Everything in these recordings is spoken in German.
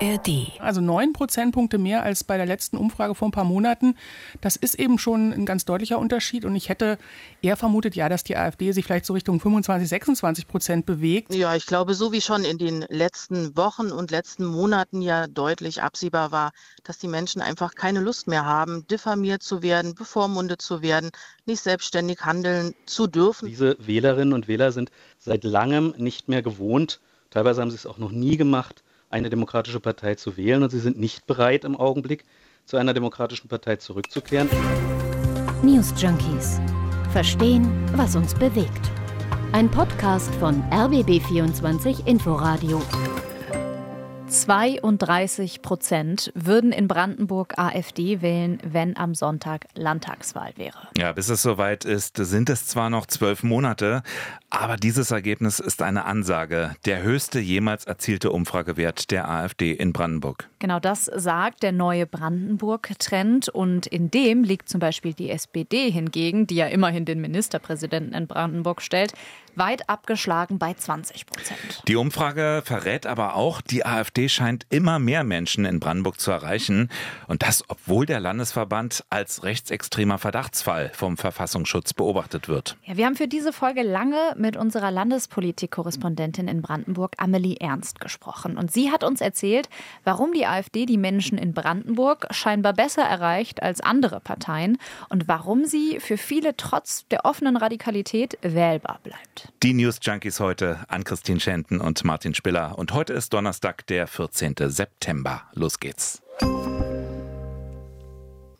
ARD. Also neun Prozentpunkte mehr als bei der letzten Umfrage vor ein paar Monaten. Das ist eben schon ein ganz deutlicher Unterschied. Und ich hätte eher vermutet, ja, dass die AfD sich vielleicht so Richtung 25, 26 Prozent bewegt. Ja, ich glaube, so wie schon in den letzten Wochen und letzten Monaten ja deutlich absehbar war, dass die Menschen einfach keine Lust mehr haben, diffamiert zu werden, bevormundet zu werden, nicht selbstständig handeln zu dürfen. Diese Wählerinnen und Wähler sind seit langem nicht mehr gewohnt, teilweise haben sie es auch noch nie gemacht, eine demokratische Partei zu wählen und sie sind nicht bereit im Augenblick zu einer demokratischen Partei zurückzukehren. News Junkies. Verstehen, was uns bewegt. Ein Podcast von RBB24 Inforadio. 32 Prozent würden in Brandenburg AfD wählen, wenn am Sonntag Landtagswahl wäre. Ja, bis es soweit ist, sind es zwar noch zwölf Monate, aber dieses Ergebnis ist eine Ansage. Der höchste jemals erzielte Umfragewert der AfD in Brandenburg. Genau das sagt der neue Brandenburg-Trend und in dem liegt zum Beispiel die SPD hingegen, die ja immerhin den Ministerpräsidenten in Brandenburg stellt, weit abgeschlagen bei 20 Prozent. Die Umfrage verrät aber auch, die AfD scheint immer mehr Menschen in Brandenburg zu erreichen. Und das, obwohl der Landesverband als rechtsextremer Verdachtsfall vom Verfassungsschutz beobachtet wird. Ja, wir haben für diese Folge lange mit unserer Landespolitik-Korrespondentin in Brandenburg, Amelie Ernst, gesprochen. Und sie hat uns erzählt, warum die AfD die Menschen in Brandenburg scheinbar besser erreicht als andere Parteien und warum sie für viele trotz der offenen Radikalität wählbar bleibt. Die News Junkies heute an Christine Schenten und Martin Spiller. Und heute ist Donnerstag, der 14. September. Los geht's.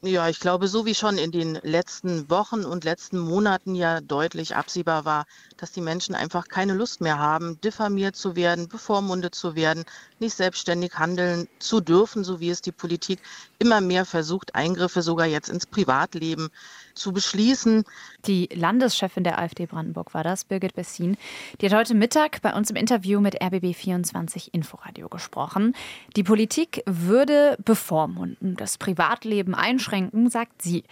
Ja, ich glaube, so wie schon in den letzten Wochen und letzten Monaten ja deutlich absehbar war, dass die Menschen einfach keine Lust mehr haben, diffamiert zu werden, bevormundet zu werden, nicht selbstständig handeln zu dürfen, so wie es die Politik immer mehr versucht, Eingriffe sogar jetzt ins Privatleben zu beschließen. Die Landeschefin der AfD Brandenburg war das, Birgit Bessin. Die hat heute Mittag bei uns im Interview mit RBB24 Inforadio gesprochen. Die Politik würde bevormunden, das Privatleben einschränken, sagt sie.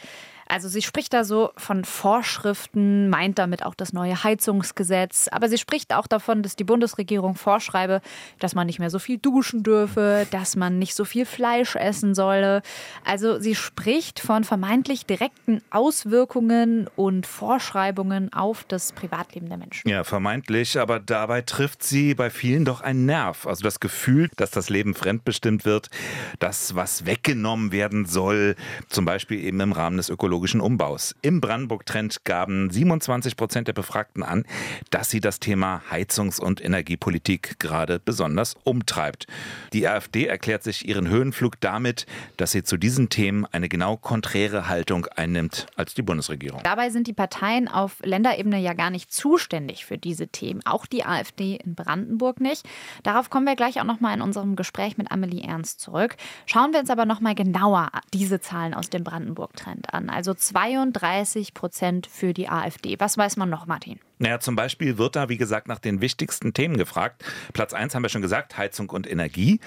Also sie spricht da so von Vorschriften, meint damit auch das neue Heizungsgesetz, aber sie spricht auch davon, dass die Bundesregierung vorschreibe, dass man nicht mehr so viel duschen dürfe, dass man nicht so viel Fleisch essen solle. Also sie spricht von vermeintlich direkten Auswirkungen und Vorschreibungen auf das Privatleben der Menschen. Ja, vermeintlich, aber dabei trifft sie bei vielen doch einen Nerv. Also das Gefühl, dass das Leben fremdbestimmt wird, dass was weggenommen werden soll, zum Beispiel eben im Rahmen des ökologischen ökologischen Umbaus. Im Brandenburg-Trend gaben 27 Prozent der Befragten an, dass sie das Thema Heizungs- und Energiepolitik gerade besonders umtreibt. Die AfD erklärt sich ihren Höhenflug damit, dass sie zu diesen Themen eine genau konträre Haltung einnimmt als die Bundesregierung. Dabei sind die Parteien auf Länderebene ja gar nicht zuständig für diese Themen. Auch die AfD in Brandenburg nicht. Darauf kommen wir gleich auch noch mal in unserem Gespräch mit Amelie Ernst zurück. Schauen wir uns aber noch mal genauer diese Zahlen aus dem Brandenburg-Trend an. Also also 32 Prozent für die AfD. Was weiß man noch, Martin? Naja, zum Beispiel wird da, wie gesagt, nach den wichtigsten Themen gefragt. Platz 1 haben wir schon gesagt, Heizung und Energie.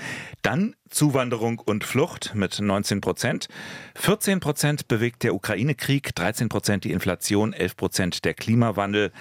Dann Zuwanderung und Flucht mit 19 Prozent. 14 Prozent bewegt der Ukraine-Krieg, 13 Prozent die Inflation, 11 Prozent der Klimawandel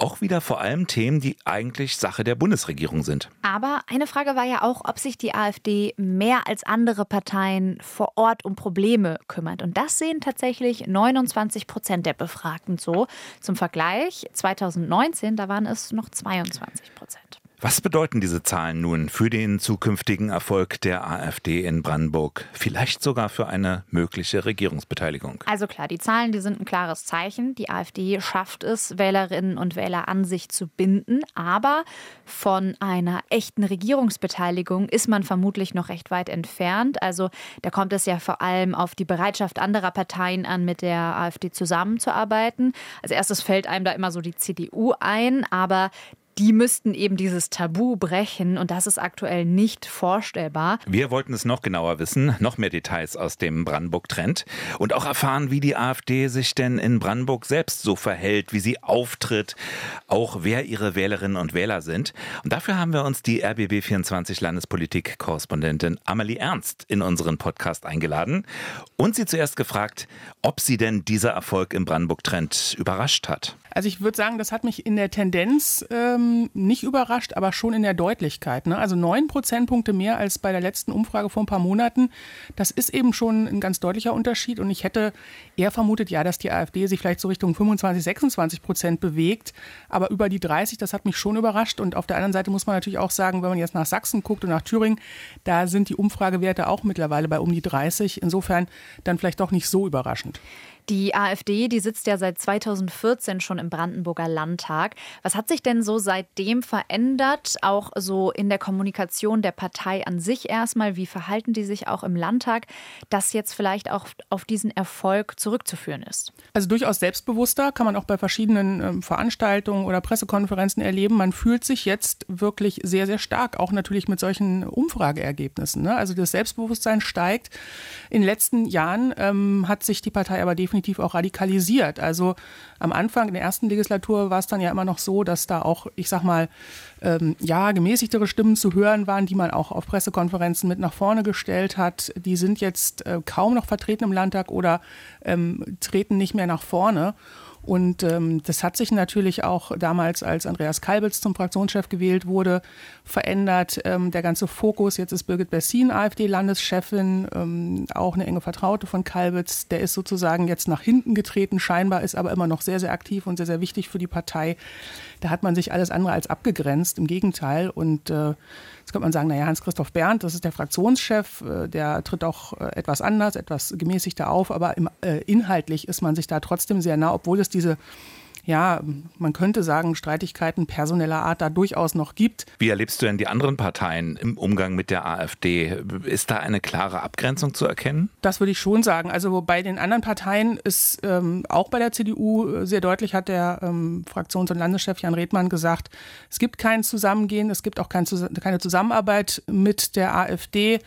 auch wieder vor allem Themen, die eigentlich Sache der Bundesregierung sind. Aber eine Frage war ja auch, ob sich die AfD mehr als andere Parteien vor Ort um Probleme kümmert. Und das sehen tatsächlich 29 Prozent der Befragten so. Zum Vergleich, 2019, da waren es noch 22 Prozent. Was bedeuten diese Zahlen nun für den zukünftigen Erfolg der AfD in Brandenburg? Vielleicht sogar für eine mögliche Regierungsbeteiligung? Also klar, die Zahlen, die sind ein klares Zeichen. Die AfD schafft es, Wählerinnen und Wähler an sich zu binden. Aber von einer echten Regierungsbeteiligung ist man vermutlich noch recht weit entfernt. Also da kommt es ja vor allem auf die Bereitschaft anderer Parteien an, mit der AfD zusammenzuarbeiten. Als erstes fällt einem da immer so die CDU ein. Aber die müssten eben dieses Tabu brechen und das ist aktuell nicht vorstellbar. Wir wollten es noch genauer wissen, noch mehr Details aus dem Brandenburg-Trend und auch erfahren, wie die AfD sich denn in Brandenburg selbst so verhält, wie sie auftritt, auch wer ihre Wählerinnen und Wähler sind. Und dafür haben wir uns die RBB24 Landespolitik-Korrespondentin Amelie Ernst in unseren Podcast eingeladen und sie zuerst gefragt, ob sie denn dieser Erfolg im Brandenburg-Trend überrascht hat. Also ich würde sagen, das hat mich in der Tendenz ähm, nicht überrascht, aber schon in der Deutlichkeit. Ne? Also neun Prozentpunkte mehr als bei der letzten Umfrage vor ein paar Monaten. Das ist eben schon ein ganz deutlicher Unterschied. Und ich hätte eher vermutet, ja, dass die AfD sich vielleicht so Richtung 25, 26 Prozent bewegt. Aber über die 30, das hat mich schon überrascht. Und auf der anderen Seite muss man natürlich auch sagen, wenn man jetzt nach Sachsen guckt und nach Thüringen, da sind die Umfragewerte auch mittlerweile bei um die 30. Insofern dann vielleicht doch nicht so überraschend. Die AfD, die sitzt ja seit 2014 schon im Brandenburger Landtag. Was hat sich denn so seitdem verändert, auch so in der Kommunikation der Partei an sich erstmal? Wie verhalten die sich auch im Landtag, dass jetzt vielleicht auch auf diesen Erfolg zurückzuführen ist? Also durchaus selbstbewusster, kann man auch bei verschiedenen ähm, Veranstaltungen oder Pressekonferenzen erleben. Man fühlt sich jetzt wirklich sehr, sehr stark, auch natürlich mit solchen Umfrageergebnissen. Ne? Also das Selbstbewusstsein steigt. In den letzten Jahren ähm, hat sich die Partei aber definitiv definitiv auch radikalisiert. Also am Anfang in der ersten Legislatur war es dann ja immer noch so, dass da auch, ich sag mal, ähm, ja, gemäßigtere Stimmen zu hören waren, die man auch auf Pressekonferenzen mit nach vorne gestellt hat. Die sind jetzt äh, kaum noch vertreten im Landtag oder ähm, treten nicht mehr nach vorne. Und ähm, das hat sich natürlich auch damals, als Andreas Kalbitz zum Fraktionschef gewählt wurde, verändert. Ähm, der ganze Fokus, jetzt ist Birgit Bessin AfD-Landeschefin, ähm, auch eine enge Vertraute von Kalbitz. Der ist sozusagen jetzt nach hinten getreten, scheinbar ist aber immer noch sehr, sehr aktiv und sehr, sehr wichtig für die Partei. Da hat man sich alles andere als abgegrenzt, im Gegenteil. Und äh, Jetzt könnte man sagen, naja, Hans-Christoph Berndt, das ist der Fraktionschef, äh, der tritt auch äh, etwas anders, etwas gemäßigter auf, aber im, äh, inhaltlich ist man sich da trotzdem sehr nah, obwohl es diese ja, man könnte sagen, Streitigkeiten personeller Art da durchaus noch gibt. Wie erlebst du denn die anderen Parteien im Umgang mit der AfD? Ist da eine klare Abgrenzung zu erkennen? Das würde ich schon sagen. Also bei den anderen Parteien ist ähm, auch bei der CDU äh, sehr deutlich, hat der ähm, Fraktions- und Landeschef Jan Redmann gesagt, es gibt kein Zusammengehen, es gibt auch kein, keine Zusammenarbeit mit der AfD.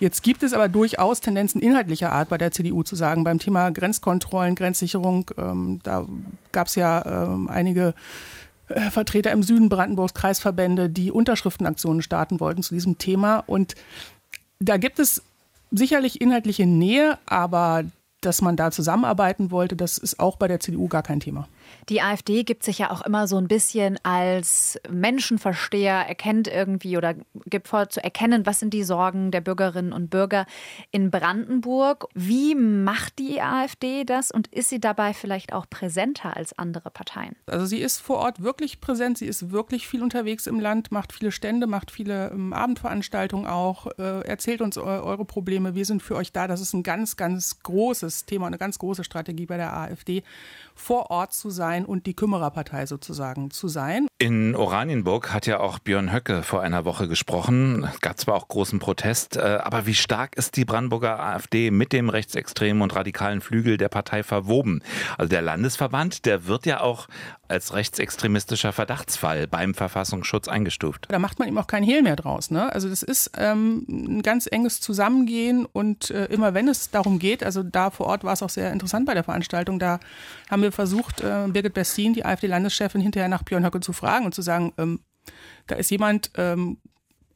Jetzt gibt es aber durchaus Tendenzen inhaltlicher Art bei der CDU zu sagen, beim Thema Grenzkontrollen, Grenzsicherung, ähm, da gab es ja ähm, einige äh, Vertreter im Süden Brandenburgs Kreisverbände, die Unterschriftenaktionen starten wollten zu diesem Thema. Und da gibt es sicherlich inhaltliche Nähe, aber dass man da zusammenarbeiten wollte, das ist auch bei der CDU gar kein Thema. Die AfD gibt sich ja auch immer so ein bisschen als Menschenversteher, erkennt irgendwie oder gibt vor zu erkennen, was sind die Sorgen der Bürgerinnen und Bürger in Brandenburg. Wie macht die AfD das und ist sie dabei vielleicht auch präsenter als andere Parteien? Also sie ist vor Ort wirklich präsent, sie ist wirklich viel unterwegs im Land, macht viele Stände, macht viele ähm, Abendveranstaltungen auch, äh, erzählt uns eure Probleme, wir sind für euch da. Das ist ein ganz, ganz großes Thema, eine ganz große Strategie bei der AfD, vor Ort zu sein sein und die Kümmererpartei sozusagen zu sein. In Oranienburg hat ja auch Björn Höcke vor einer Woche gesprochen. Es gab zwar auch großen Protest, äh, aber wie stark ist die Brandenburger AfD mit dem rechtsextremen und radikalen Flügel der Partei verwoben? Also der Landesverband, der wird ja auch als rechtsextremistischer Verdachtsfall beim Verfassungsschutz eingestuft. Da macht man ihm auch kein Hehl mehr draus. Ne? Also das ist ähm, ein ganz enges Zusammengehen und äh, immer wenn es darum geht, also da vor Ort war es auch sehr interessant bei der Veranstaltung, da haben wir versucht, äh, Birgit Bessin, die AfD-Landeschefin, hinterher nach Björn Höcke zu fragen und zu sagen, ähm, da ist jemand ähm,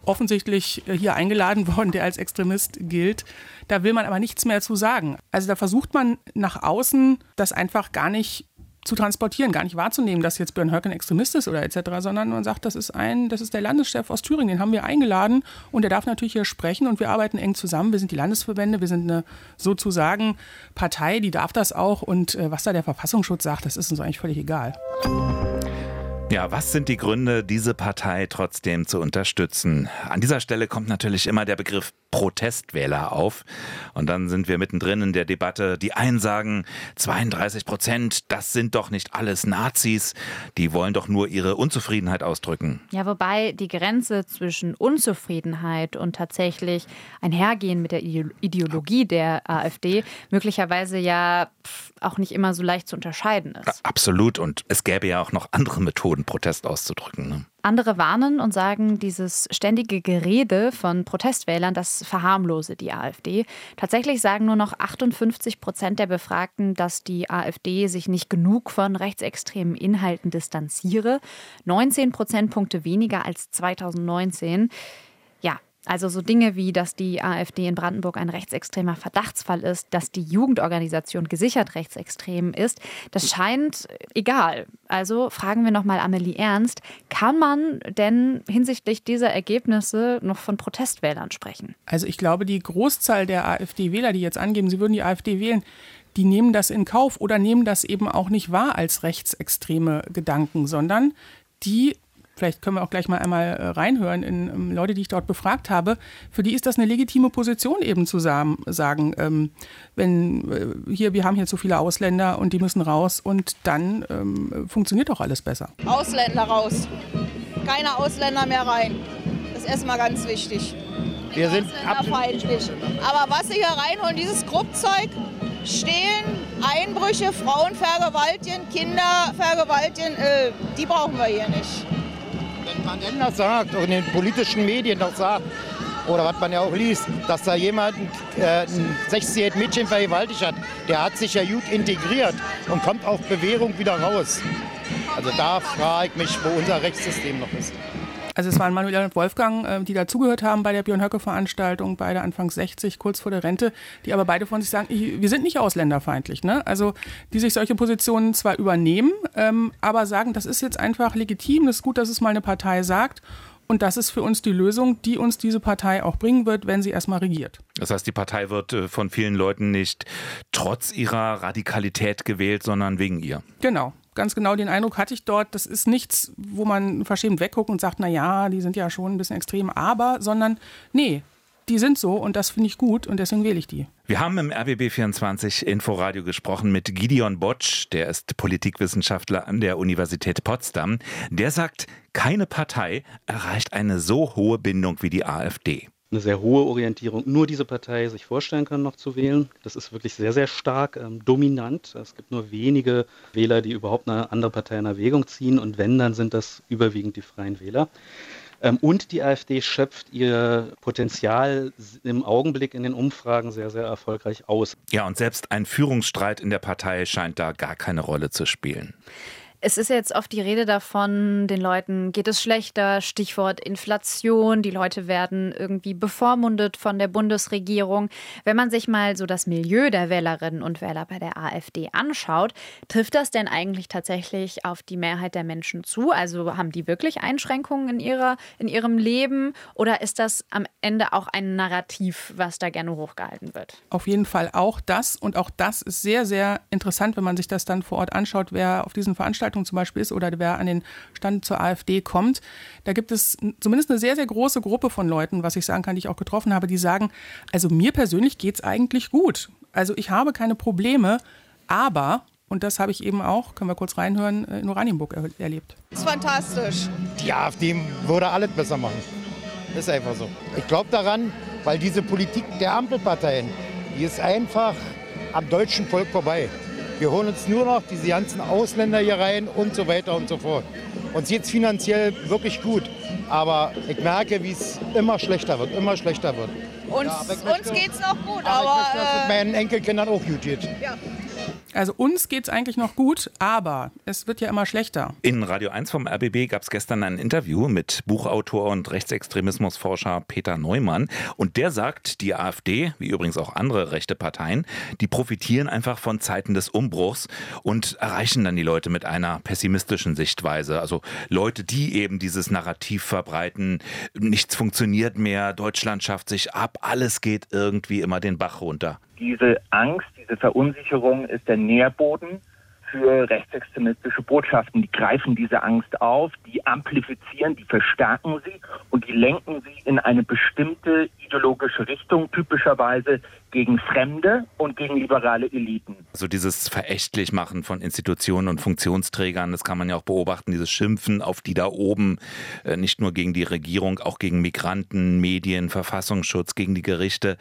offensichtlich äh, hier eingeladen worden, der als Extremist gilt. Da will man aber nichts mehr zu sagen. Also da versucht man nach außen das einfach gar nicht zu transportieren, gar nicht wahrzunehmen, dass jetzt Björn Höcke ein Extremist ist oder etc., sondern man sagt, das ist ein, das ist der Landeschef aus Thüringen, den haben wir eingeladen und der darf natürlich hier sprechen und wir arbeiten eng zusammen. Wir sind die Landesverbände, wir sind eine sozusagen Partei, die darf das auch und äh, was da der Verfassungsschutz sagt, das ist uns eigentlich völlig egal. Ja, was sind die Gründe, diese Partei trotzdem zu unterstützen? An dieser Stelle kommt natürlich immer der Begriff Protestwähler auf. Und dann sind wir mittendrin in der Debatte. Die einen sagen, 32 Prozent, das sind doch nicht alles Nazis. Die wollen doch nur ihre Unzufriedenheit ausdrücken. Ja, wobei die Grenze zwischen Unzufriedenheit und tatsächlich einhergehen mit der Ideologie der AfD möglicherweise ja auch nicht immer so leicht zu unterscheiden ist. Absolut. Und es gäbe ja auch noch andere Methoden, Protest auszudrücken. Ne? Andere warnen und sagen, dieses ständige Gerede von Protestwählern, das verharmlose die AfD. Tatsächlich sagen nur noch 58 Prozent der Befragten, dass die AfD sich nicht genug von rechtsextremen Inhalten distanziere. 19 Prozentpunkte weniger als 2019. Ja, Also so Dinge wie, dass die AfD in Brandenburg ein rechtsextremer Verdachtsfall ist, dass die Jugendorganisation gesichert rechtsextrem ist, das scheint egal. Also fragen wir nochmal Amelie Ernst, kann man denn hinsichtlich dieser Ergebnisse noch von Protestwählern sprechen? Also ich glaube, die Großzahl der AfD-Wähler, die jetzt angeben, sie würden die AfD wählen, die nehmen das in Kauf oder nehmen das eben auch nicht wahr als rechtsextreme Gedanken, sondern die vielleicht können wir auch gleich mal einmal äh, reinhören in ähm, Leute, die ich dort befragt habe, für die ist das eine legitime Position eben zu sagen, ähm, wenn äh, hier, wir haben hier zu viele Ausländer und die müssen raus und dann ähm, funktioniert doch alles besser. Ausländer raus. Keine Ausländer mehr rein. Das ist erstmal ganz wichtig. Wir sind feindlich. Aber was sie hier reinholen, dieses Gruppzeug, Stehlen, Einbrüche, Frauen vergewaltigen, Kinder vergewaltigen, äh, die brauchen wir hier nicht. Wenn man denn das sagt, und in den politischen Medien das sagt, oder was man ja auch liest, dass da jemand äh, ein 60-jähriges Mädchen vergewaltigt hat, der hat sich ja gut integriert und kommt auf Bewährung wieder raus. Also da frage ich mich, wo unser Rechtssystem noch ist. Also es waren Manuel und Wolfgang, äh, die dazugehört haben bei der Björn Höcke Veranstaltung, beide Anfang 60, kurz vor der Rente, die aber beide von sich sagen, wir sind nicht ausländerfeindlich. Ne? Also die sich solche Positionen zwar übernehmen, ähm, aber sagen, das ist jetzt einfach legitim, das ist gut, dass es mal eine Partei sagt. Und das ist für uns die Lösung, die uns diese Partei auch bringen wird, wenn sie erstmal regiert. Das heißt, die Partei wird äh, von vielen Leuten nicht trotz ihrer Radikalität gewählt, sondern wegen ihr. Genau ganz genau den Eindruck hatte ich dort, das ist nichts, wo man verschämt wegguckt und sagt, na ja, die sind ja schon ein bisschen extrem, aber, sondern nee, die sind so und das finde ich gut und deswegen wähle ich die. Wir haben im RBB24 Inforadio gesprochen mit Gideon Botsch, der ist Politikwissenschaftler an der Universität Potsdam. Der sagt, keine Partei erreicht eine so hohe Bindung wie die AfD eine sehr hohe Orientierung, nur diese Partei sich vorstellen können, noch zu wählen. Das ist wirklich sehr, sehr stark ähm, dominant. Es gibt nur wenige Wähler, die überhaupt eine andere Partei in Erwägung ziehen und wenn, dann sind das überwiegend die Freien Wähler. Ähm, und die AfD schöpft ihr Potenzial im Augenblick in den Umfragen sehr, sehr erfolgreich aus. Ja, und selbst ein Führungsstreit in der Partei scheint da gar keine Rolle zu spielen. Es ist jetzt oft die Rede davon, den Leuten geht es schlechter, Stichwort Inflation, die Leute werden irgendwie bevormundet von der Bundesregierung. Wenn man sich mal so das Milieu der Wählerinnen und Wähler bei der AfD anschaut, trifft das denn eigentlich tatsächlich auf die Mehrheit der Menschen zu? Also haben die wirklich Einschränkungen in, ihrer, in ihrem Leben oder ist das am Ende auch ein Narrativ, was da gerne hochgehalten wird? Auf jeden Fall auch das und auch das ist sehr, sehr interessant, wenn man sich das dann vor Ort anschaut, wer auf diesen Veranstaltungen Veranstaltung zum Beispiel ist oder wer an den Stand zur AfD kommt, da gibt es zumindest eine sehr, sehr große Gruppe von Leuten, was ich sagen kann, die ich auch getroffen habe, die sagen, also mir persönlich geht es eigentlich gut. Also ich habe keine Probleme, aber und das habe ich eben auch, können wir kurz reinhören, in Oranienburg er erlebt. Das ist fantastisch. Die AfD würde alles besser machen. Ist einfach so. Ich glaube daran, weil diese Politik der Ampelparteien, die ist einfach am deutschen Volk vorbei. Wir holen uns nur noch diese ganzen Ausländer hier rein und so weiter und so fort. Uns geht es finanziell wirklich gut, aber ich merke, wie es immer schlechter wird, immer schlechter wird. Uns, ja, uns geht es noch gut, aber... aber ich möchte, dass es äh, meinen Enkelkindern auch gut geht. Ja. Also uns geht es eigentlich noch gut, aber es wird ja immer schlechter. In Radio 1 vom RBB gab es gestern ein Interview mit Buchautor und Rechtsextremismusforscher Peter Neumann. Und der sagt, die AfD, wie übrigens auch andere rechte Parteien, die profitieren einfach von Zeiten des Umbruchs und erreichen dann die Leute mit einer pessimistischen Sichtweise. Also Leute, die eben dieses Narrativ verbreiten, nichts funktioniert mehr, Deutschland schafft sich ab, alles geht irgendwie immer den Bach runter diese Angst, diese Verunsicherung ist der Nährboden für rechtsextremistische Botschaften. Die greifen diese Angst auf, die amplifizieren, die verstärken sie und die lenken sie in eine bestimmte ideologische Richtung, typischerweise gegen Fremde und gegen liberale Eliten. Also dieses Verächtlichmachen von Institutionen und Funktionsträgern, das kann man ja auch beobachten, dieses Schimpfen auf die da oben, äh, nicht nur gegen die Regierung, auch gegen Migranten, Medien, Verfassungsschutz, gegen die Gerichte.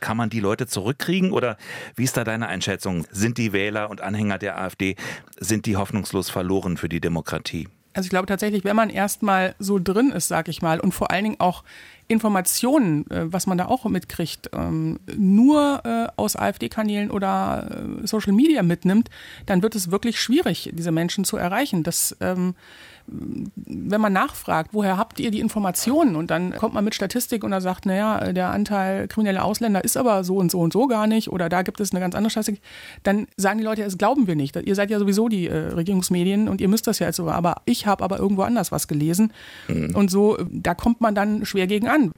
Kann man die Leute zurückkriegen oder wie ist da deine Einschätzung? Sind die Wähler und Anhänger der AfD, sind die hoffnungslos verloren für die Demokratie? Also ich glaube tatsächlich, wenn man erstmal so drin ist, sag ich mal, und vor allen Dingen auch Informationen, äh, was man da auch mitkriegt, ähm, nur äh, aus AfD-Kanälen oder äh, Social Media mitnimmt, dann wird es wirklich schwierig, diese Menschen zu erreichen. Das ähm, wenn man nachfragt, woher habt ihr die Informationen? Und dann kommt man mit Statistik und da sagt, naja, der Anteil krimineller Ausländer ist aber so und so und so gar nicht oder da gibt es eine ganz andere Statistik, dann sagen die Leute, das glauben wir nicht. Ihr seid ja sowieso die äh, Regierungsmedien und ihr müsst das ja jetzt so, aber ich habe aber irgendwo anders was gelesen. Mhm. Und so, da kommt man dann schwer gegen an.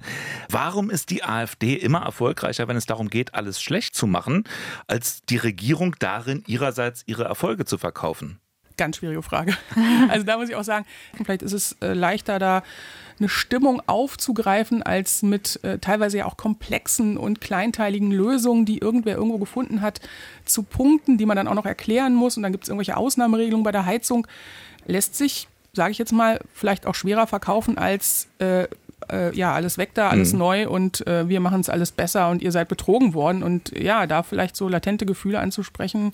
Warum ist die AfD immer erfolgreicher, wenn es darum geht, alles schlecht zu machen, als die Regierung darin, ihrerseits ihre Erfolge zu verkaufen? Ganz schwierige Frage. Also da muss ich auch sagen, vielleicht ist es äh, leichter da eine Stimmung aufzugreifen, als mit äh, teilweise ja auch komplexen und kleinteiligen Lösungen, die irgendwer irgendwo gefunden hat, zu punkten, die man dann auch noch erklären muss. Und dann gibt es irgendwelche Ausnahmeregelungen bei der Heizung. Lässt sich, sage ich jetzt mal, vielleicht auch schwerer verkaufen als äh, äh, ja, alles weg da, alles mhm. neu und äh, wir machen es alles besser und ihr seid betrogen worden. Und ja, da vielleicht so latente Gefühle anzusprechen,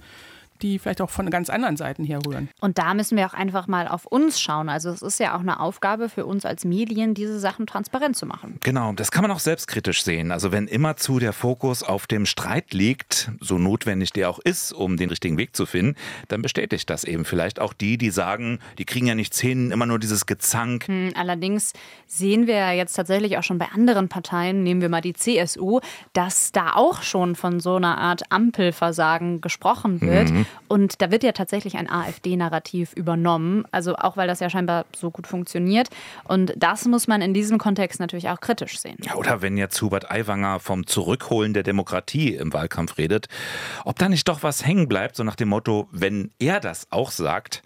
die vielleicht auch von ganz anderen Seiten herrühren. Und da müssen wir auch einfach mal auf uns schauen. Also es ist ja auch eine Aufgabe für uns als Medien, diese Sachen transparent zu machen. Genau, das kann man auch selbstkritisch sehen. Also wenn immerzu der Fokus auf dem Streit liegt, so notwendig der auch ist, um den richtigen Weg zu finden, dann bestätigt das eben vielleicht auch die, die sagen, die kriegen ja nichts hin, immer nur dieses Gezank. Hm, allerdings sehen wir ja jetzt tatsächlich auch schon bei anderen Parteien, nehmen wir mal die CSU, dass da auch schon von so einer Art Ampelversagen gesprochen wird. Mhm. Und da wird ja tatsächlich ein AfD-Narrativ übernommen, also auch weil das ja scheinbar so gut funktioniert. Und das muss man in diesem Kontext natürlich auch kritisch sehen. Ja, oder wenn jetzt Hubert Aiwanger vom Zurückholen der Demokratie im Wahlkampf redet, ob da nicht doch was hängen bleibt, so nach dem Motto, wenn er das auch sagt.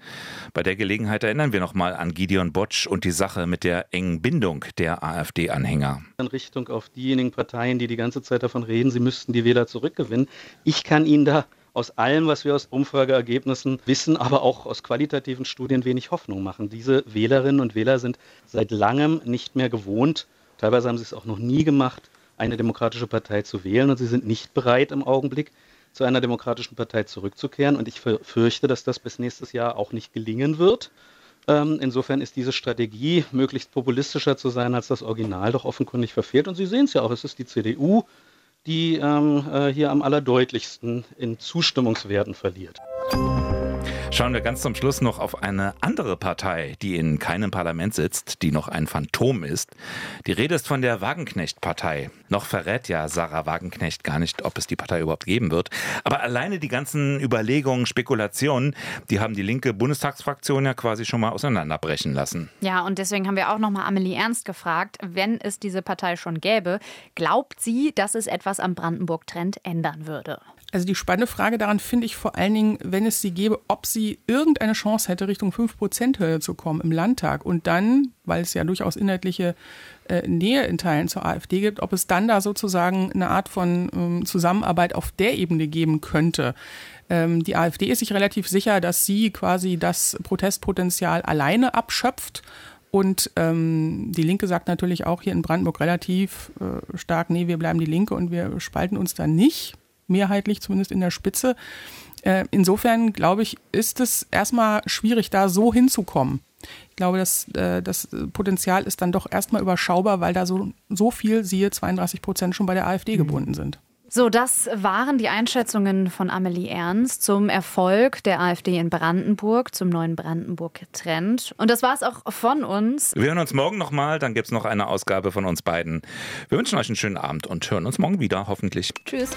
Bei der Gelegenheit erinnern wir nochmal an Gideon Botsch und die Sache mit der engen Bindung der AfD-Anhänger. In Richtung auf diejenigen Parteien, die die ganze Zeit davon reden, sie müssten die Wähler zurückgewinnen. Ich kann Ihnen da aus allem, was wir aus Umfrageergebnissen wissen, aber auch aus qualitativen Studien wenig Hoffnung machen. Diese Wählerinnen und Wähler sind seit langem nicht mehr gewohnt, teilweise haben sie es auch noch nie gemacht, eine demokratische Partei zu wählen und sie sind nicht bereit im Augenblick, zu einer demokratischen Partei zurückzukehren. Und ich fürchte, dass das bis nächstes Jahr auch nicht gelingen wird. Ähm, insofern ist diese Strategie, möglichst populistischer zu sein als das Original, doch offenkundig verfehlt. Und Sie sehen es ja auch, es ist die CDU, die ähm, äh, hier am allerdeutlichsten in Zustimmungswerten verliert. Schauen wir ganz zum Schluss noch auf eine andere Partei, die in keinem Parlament sitzt, die noch ein Phantom ist. Die Rede ist von der Wagenknecht-Partei. Noch verrät ja Sarah Wagenknecht gar nicht, ob es die Partei überhaupt geben wird. Aber alleine die ganzen Überlegungen, Spekulationen, die haben die linke Bundestagsfraktion ja quasi schon mal auseinanderbrechen lassen. Ja, und deswegen haben wir auch noch mal Amelie Ernst gefragt, wenn es diese Partei schon gäbe, glaubt sie, dass es etwas am Brandenburg-Trend ändern würde? Also die spannende Frage daran finde ich vor allen Dingen, wenn es sie gäbe, ob sie irgendeine Chance hätte, Richtung 5%-Hürde zu kommen im Landtag. Und dann, weil es ja durchaus inhaltliche äh, Nähe in Teilen zur AfD gibt, ob es dann da sozusagen eine Art von ähm, Zusammenarbeit auf der Ebene geben könnte. Ähm, die AfD ist sich relativ sicher, dass sie quasi das Protestpotenzial alleine abschöpft. Und ähm, die Linke sagt natürlich auch hier in Brandenburg relativ äh, stark, nee, wir bleiben die Linke und wir spalten uns da nicht mehrheitlich, zumindest in der Spitze. Äh, insofern, glaube ich, ist es erstmal schwierig, da so hinzukommen. Ich glaube, dass, äh, das Potenzial ist dann doch erstmal überschaubar, weil da so, so viel, siehe 32 Prozent, schon bei der AfD mhm. gebunden sind. So, das waren die Einschätzungen von Amelie Ernst zum Erfolg der AfD in Brandenburg, zum neuen Brandenburg-Trend. Und das war es auch von uns. Wir hören uns morgen nochmal, dann gibt es noch eine Ausgabe von uns beiden. Wir wünschen euch einen schönen Abend und hören uns morgen wieder, hoffentlich. Tschüss.